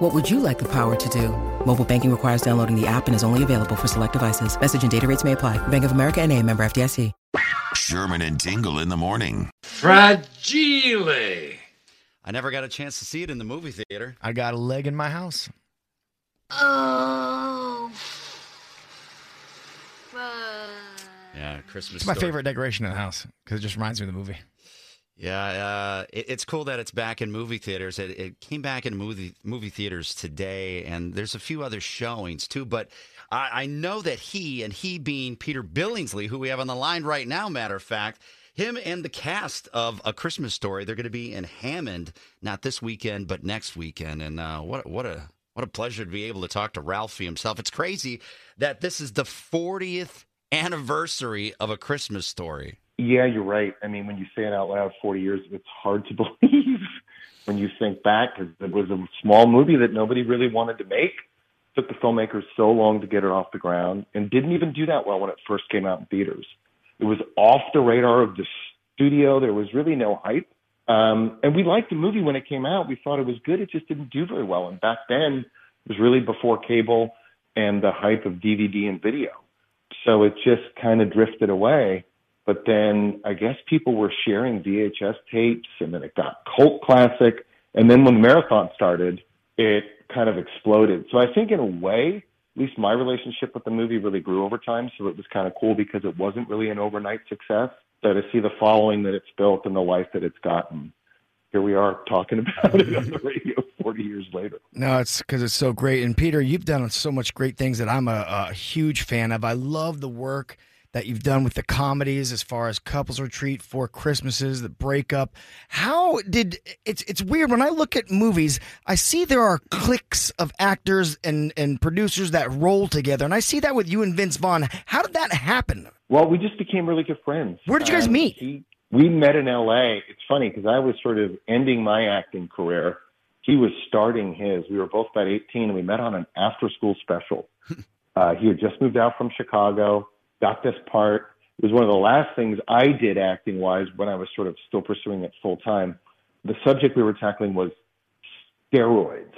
What would you like the power to do? Mobile banking requires downloading the app and is only available for select devices. Message and data rates may apply. Bank of America and a member FDIC. Sherman and Tingle in the morning. Fragile. I never got a chance to see it in the movie theater. I got a leg in my house. Oh. Yeah, Christmas. It's my Story. favorite decoration in the house because it just reminds me of the movie. Yeah, uh, it, it's cool that it's back in movie theaters. It, it came back in movie movie theaters today, and there's a few other showings too. But I, I know that he and he being Peter Billingsley, who we have on the line right now, matter of fact, him and the cast of A Christmas Story, they're going to be in Hammond, not this weekend, but next weekend. And uh, what what a what a pleasure to be able to talk to Ralphie himself. It's crazy that this is the 40th anniversary of A Christmas Story. Yeah, you're right. I mean, when you say it out loud, 40 years, it's hard to believe when you think back because it was a small movie that nobody really wanted to make. It Took the filmmakers so long to get it off the ground and didn't even do that well when it first came out in theaters. It was off the radar of the studio. There was really no hype. Um, and we liked the movie when it came out. We thought it was good. It just didn't do very well. And back then, it was really before cable and the hype of DVD and video. So it just kind of drifted away. But then I guess people were sharing VHS tapes and then it got cult classic. And then when the marathon started, it kind of exploded. So I think in a way, at least my relationship with the movie really grew over time. So it was kind of cool because it wasn't really an overnight success. So to see the following that it's built and the life that it's gotten, here we are talking about it on the radio 40 years later. No, it's because it's so great. And Peter, you've done so much great things that I'm a, a huge fan of. I love the work that you've done with the comedies as far as couples retreat Four Christmases the breakup how did it's it's weird when i look at movies i see there are cliques of actors and and producers that roll together and i see that with you and vince vaughn how did that happen Well, we just became really good friends. Where did you guys Um, meet? He, we met in L.A. It's funny because I was sort of ending my acting career. He was starting his. We were both about 18, and we met on an after-school special. uh, he had just moved out from Chicago, got this part. It was one of the last things I did acting-wise when I was sort of still pursuing it full time. The subject we were tackling was steroids.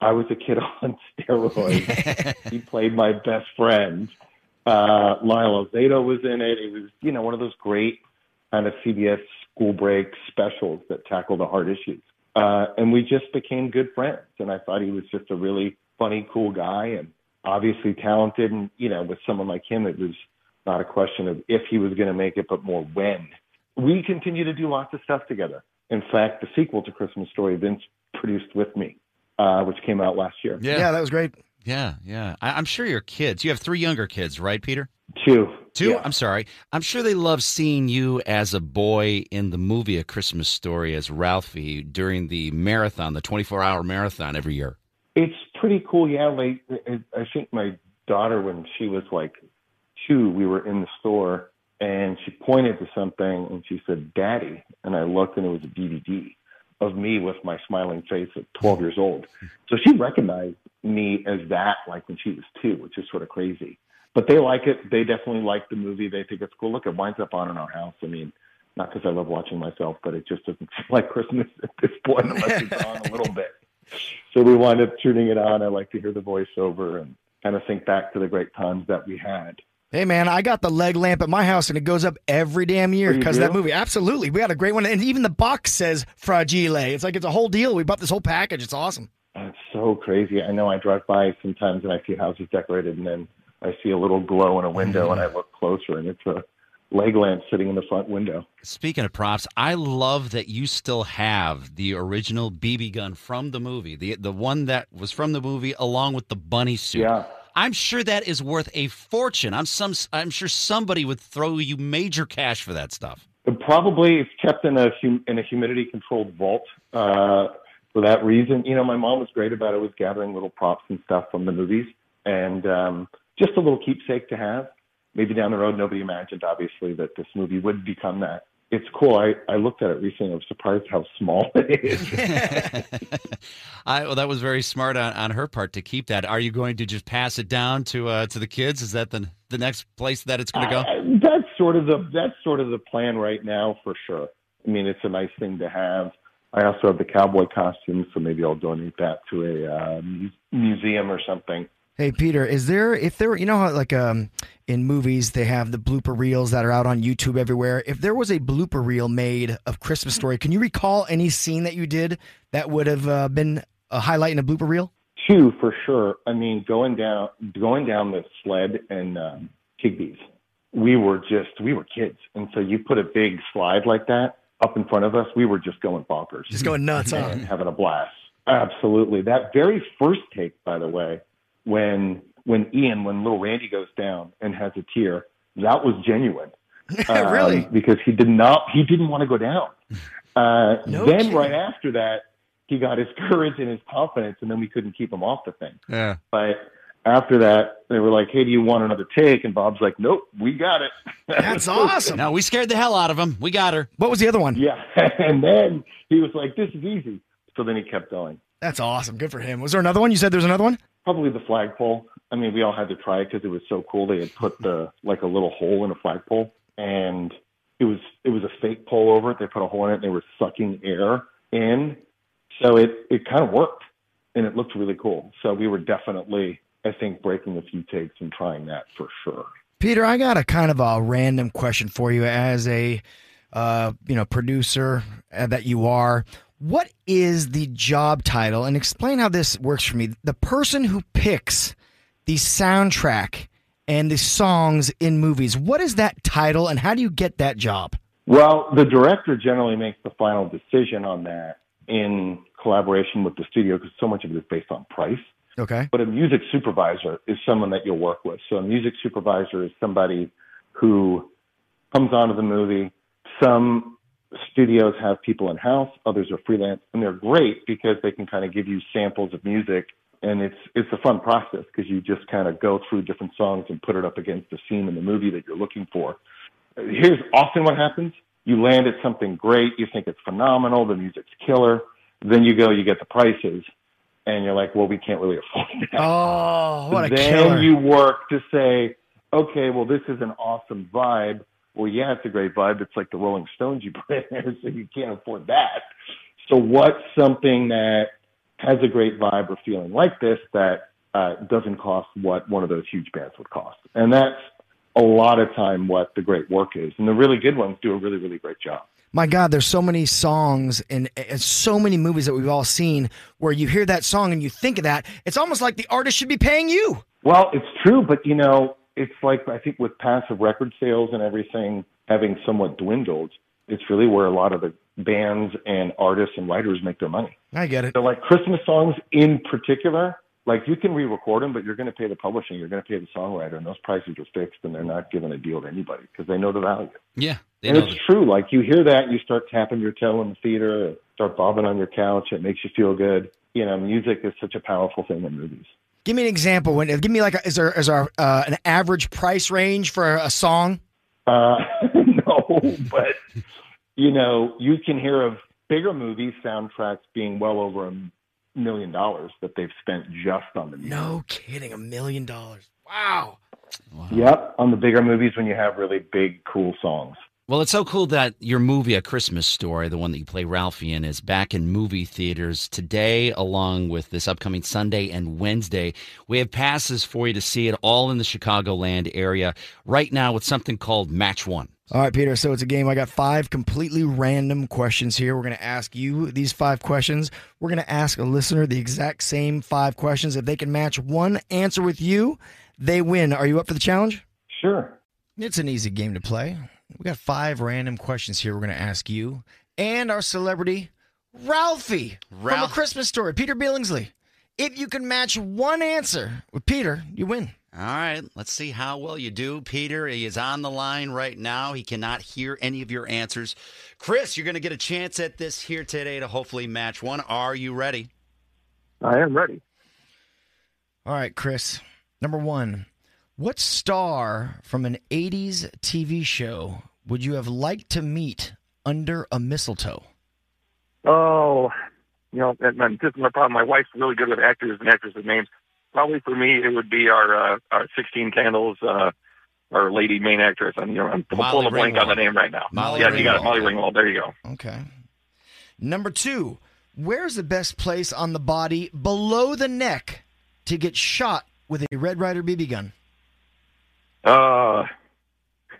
I was a kid on steroids. he played my best friend. Uh, Lyle Alzado was in it. It was, you know, one of those great kind of CBS school break specials that tackle the hard issues. Uh, and we just became good friends. And I thought he was just a really funny, cool guy and obviously talented. And, you know, with someone like him, it was not a question of if he was going to make it, but more when. We continue to do lots of stuff together. In fact, the sequel to Christmas Story, Vince produced with me, uh, which came out last year. yeah, that was great Yeah, yeah. I, I'm sure your kids. You have three younger kids, right, Peter? Two. Two. Yeah. I'm sorry. I'm sure they love seeing you as a boy in the movie A Christmas Story as Ralphie during the marathon, the 24 hour marathon every year. It's pretty cool. Yeah, like I I think my daughter, when she was like two, we were in the store and she pointed to something and she said, "Daddy," and I looked and it was a DVD of me with my smiling face at 12 years old. So she recognized me as that, like when she was two, which is sort of crazy. But they like it. They definitely like the movie. They think it's cool. Look, it winds up on in our house. I mean, not because I love watching myself, but it just doesn't feel like Christmas at this point unless it's on a little bit. So we wind up tuning it on. I like to hear the voiceover and kind of think back to the great times that we had. Hey man, I got the leg lamp at my house and it goes up every damn year Oh, because of that movie. Absolutely, we got a great one, and even the box says Fragile. It's like it's a whole deal. We bought this whole package. It's awesome. It's so crazy. I know I drive by sometimes and I see houses decorated and then I see a little glow in a window and I look closer and it's a leg lamp sitting in the front window. Speaking of props, I love that you still have the original BB gun from the movie, the the one that was from the movie, along with the bunny suit. Yeah. I'm sure that is worth a fortune. I'm some. I'm sure somebody would throw you major cash for that stuff. Probably it's kept in a hum- in a humidity controlled vault uh, for that reason. You know, my mom was great about it. Was gathering little props and stuff from the movies, and um, just a little keepsake to have. maybe down the road, nobody imagined, obviously, that this movie would become that. It's cool. I, I looked at it recently. I was surprised how small it is. I, well, that was very smart on, on her part to keep that. Are you going to just pass it down to uh, to the kids? Is that the the next place that it's going to go? I- that's sort of the that's sort of the plan right now for sure. I mean, it's a nice thing to have. I also have the cowboy costume, so maybe I'll donate that to a uh, museum or something. Hey Peter, is there if there you know how like um in movies they have the blooper reels that are out on YouTube everywhere. If there was a blooper reel made of Christmas Story, can you recall any scene that you did that would have uh, been a highlight in a blooper reel? Two for sure. I mean, going down going down the sled and um, Higbee's, we were just we were kids, and so you put a big slide like that up in front of us, we were just going bonkers, Just going nuts, huh? having a blast. Absolutely. That very first take, by the way, when when Ian, when little Randy goes down and has a tear, that was genuine. Um, Really? Because he did not, he didn't want to go down. Uh, No then kidding. right after that, he got his courage and his confidence, and then we couldn't keep him off the thing. Yeah. But after that, they were like, "Hey, do you want another take?" And Bob's like, "Nope, we got it." That's awesome. No, we scared the hell out of him. We got her. What was the other one? yeah, and then he was like, "This is easy." So then he kept going. That's awesome. Good for him. Was there another one? You said there's another one? Probably the flagpole. I mean, we all had to try it because it was so cool. They had put the like a little hole in a flagpole, and it was it was a fake pole over it. They put a hole in it, and they were sucking air in, so it it kind of worked, and it looked really cool. So we were definitely, I think, breaking a few takes and trying that for sure. Peter, I got a kind of a random question for you as a uh, you know producer uh, that you are. What is the job title? And explain how this works for me. The person who picks the soundtrack and the songs in movies. What is that title, and how do you get that job? Well, the director generally makes the final decision on that in collaboration with the studio because so much of it is based on price. Okay. But a music supervisor is someone that you'll work with. So a music supervisor is somebody who comes onto the movie. Some studios have people in house, others are freelance, and they're great because they can kind of give you samples of music, and it's it's a fun process because you just kind of go through different songs and put it up against the scene in the movie that you're looking for. Here's often what happens: you land at something great, you think it's phenomenal, the music's killer, then you go, you get the prices, and you're like, well, we can't really afford that. Oh, what a then killer! you work to say, okay, well, this is an awesome vibe. Well, yeah, it's a great vibe. It's like the Rolling Stones you put in there, so you can't afford that. So what's something that has a great vibe or feeling like this that uh, doesn't cost what one of those huge bands would cost? And that's a lot of time what the great work is. And the really good ones do a really, really great job. My God, there's so many songs and, and so many movies that we've all seen where you hear that song and you think of that. It's almost like the artist should be paying you. Well, it's true, but you know, it's like I think with passive record sales and everything having somewhat dwindled, it's really where a lot of the bands and artists and writers make their money. I get it. So, like Christmas songs in particular, like you can re-record them, but you're going to pay the publishing, you're going to pay the songwriter, and those prices are fixed, and they're not giving a deal to anybody because they know the value. Yeah. They And know it's true. Like you hear that, you start tapping your toe in the theater, start bobbing on your couch. It makes you feel good. You know, music is such a powerful thing in movies. Give me an example. When give me like, a, is there is there uh, an average price range for a song? Uh, no, but you know, you can hear of bigger movie soundtracks being well over a million dollars that they've spent just on the music. No kidding, a million dollars. Wow. Yep, on the bigger movies when you have really big, cool songs. Well, it's so cool that your movie, A Christmas Story, the one that you play Ralphie in, is back in movie theaters today, along with this upcoming Sunday and Wednesday. We have passes for you to see it all in the Chicagoland area right now with something called Match One. All right, Peter. So it's a game. I got five completely random questions here. We're going to ask you these five questions. We're going to ask a listener the exact same five questions. If they can match one answer with you, they win. Are you up for the challenge? Sure. It's an easy game to play. We got five random questions here we're going to ask you and our celebrity, Ralphie from A Christmas Story, Peter Billingsley. If you can match one answer with Peter, you win. All right, let's see how well you do. Peter he is on the line right now. He cannot hear any of your answers. Chris, you're going to get a chance at this here today to hopefully match one. Are you ready? I am ready. All right, Chris. Number one, What star from an 80s TV show would you have liked to meet under a mistletoe? Oh, you know, and, and this is my problem. My wife's really good with actors and actresses' names. Probably for me, it would be our uh, our 16 Candles, uh, our lady main actress. I'm, you know, I'm Molly pulling a blank on the name right now. Molly yeah, you got it, Ringwald. Molly Ringwald. There you go. Okay. Number two, where's the best place on the body below the neck to get shot with a Red Ryder BB gun? Uh,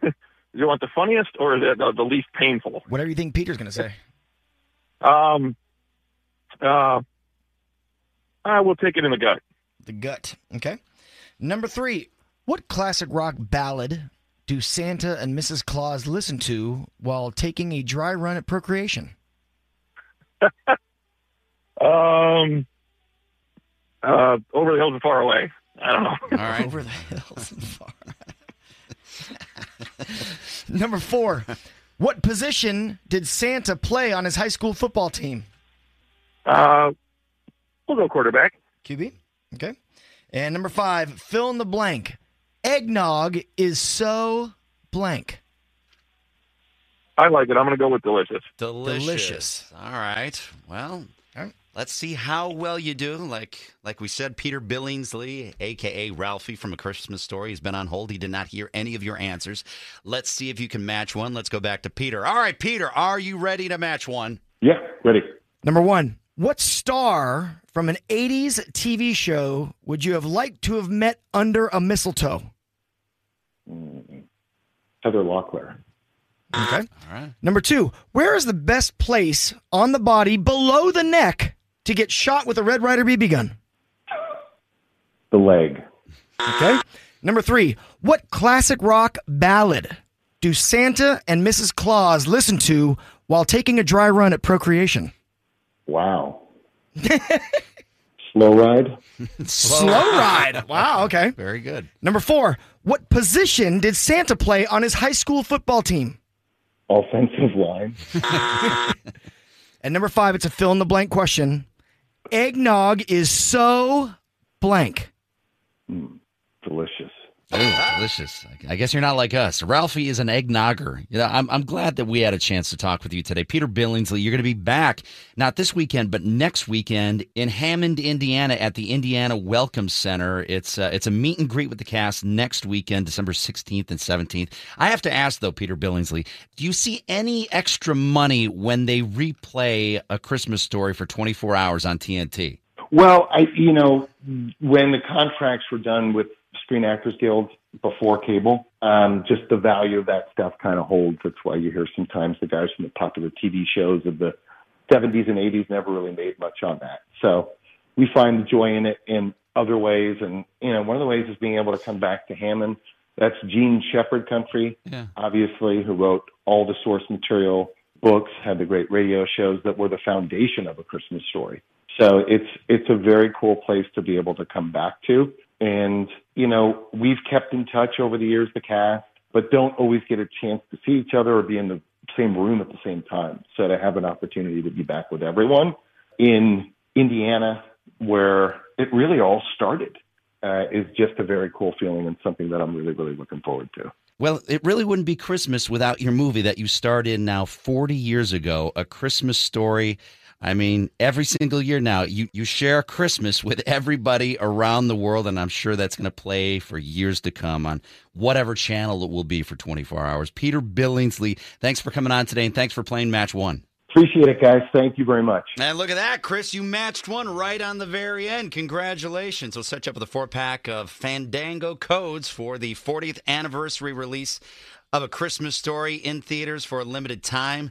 do you want the funniest or the the, the least painful? Whatever you think Peter's going to say. Um, uh, I will take it in the gut. The gut. Okay. Number three, what classic rock ballad do Santa and Mrs. Claus listen to while taking a dry run at procreation? Um, uh, over the hills and far away. I don't know. All right. Over the hills and far. Number four, what position did Santa play on his high school football team? Uh, we'll go quarterback. QB. Okay. And number five, fill in the blank. Eggnog is so blank. I like it. I'm going to go with delicious. Delicious. Delicious. All right. Well, All right. let's see how well you do. Like like we said, Peter Billingsley, aka Ralphie from A Christmas Story, has been on hold. He did not hear any of your answers. Let's see if you can match one. Let's go back to Peter. All right, Peter, are you ready to match one? Yeah, ready. Number one, what star from an 80s TV show would you have liked to have met under a mistletoe? Heather Locklear. Okay. All right. Number two, where is the best place on the body below the neck to get shot with a Red Ryder BB gun? The leg. Okay. Number three, what classic rock ballad do Santa and Mrs. Claus listen to while taking a dry run at procreation? Wow. Slow ride. Slow ride. Wow. Okay. Very good. Number four, what position did Santa play on his high school football team? Offensive line. And number five, it's a fill in the blank question. Eggnog is so blank. Mm, delicious. Oh, delicious. I guess you're not like us. Ralphie is an eggnogger. You know, I'm, I'm glad that we had a chance to talk with you today. Peter Billingsley, you're going to be back, not this weekend, but next weekend in Hammond, Indiana at the Indiana Welcome Center. It's, uh, it's a meet and greet with the cast next weekend, December 16th and 17th. I have to ask, though, Peter Billingsley, do you see any extra money when they replay A Christmas Story for 24 hours on TNT? Well, I you know when the contracts were done with Screen Actors Guild before cable, um, just the value of that stuff kind of holds. That's why you hear sometimes the guys from the popular TV shows of the 70s and 80s never really made much on that. So we find the joy in it in other ways, and you know one of the ways is being able to come back to Hammond. That's Jean Shepherd country, Yeah. obviously, who wrote all the source material books, had the great radio shows that were the foundation of a Christmas story. So it's it's a very cool place to be able to come back to. And, you know, we've kept in touch over the years, the cast, but don't always get a chance to see each other or be in the same room at the same time. So to have an opportunity to be back with everyone in Indiana, where it really all started, uh, is just a very cool feeling and something that I'm really, really looking forward to. Well, it really wouldn't be Christmas without your movie that you starred in now 40 years ago, A Christmas Story. I mean, every single year now, you, you share Christmas with everybody around the world, and I'm sure that's going to play for years to come on whatever channel it will be for 24 hours. Peter Billingsley, thanks for coming on today, and thanks for playing Match One. Appreciate it, guys. Thank you very much. And look at that, Chris. You matched one right on the very end. Congratulations. We'll set you up with a four pack of Fandango codes for the 40th anniversary release of A Christmas Story in theaters for a limited time.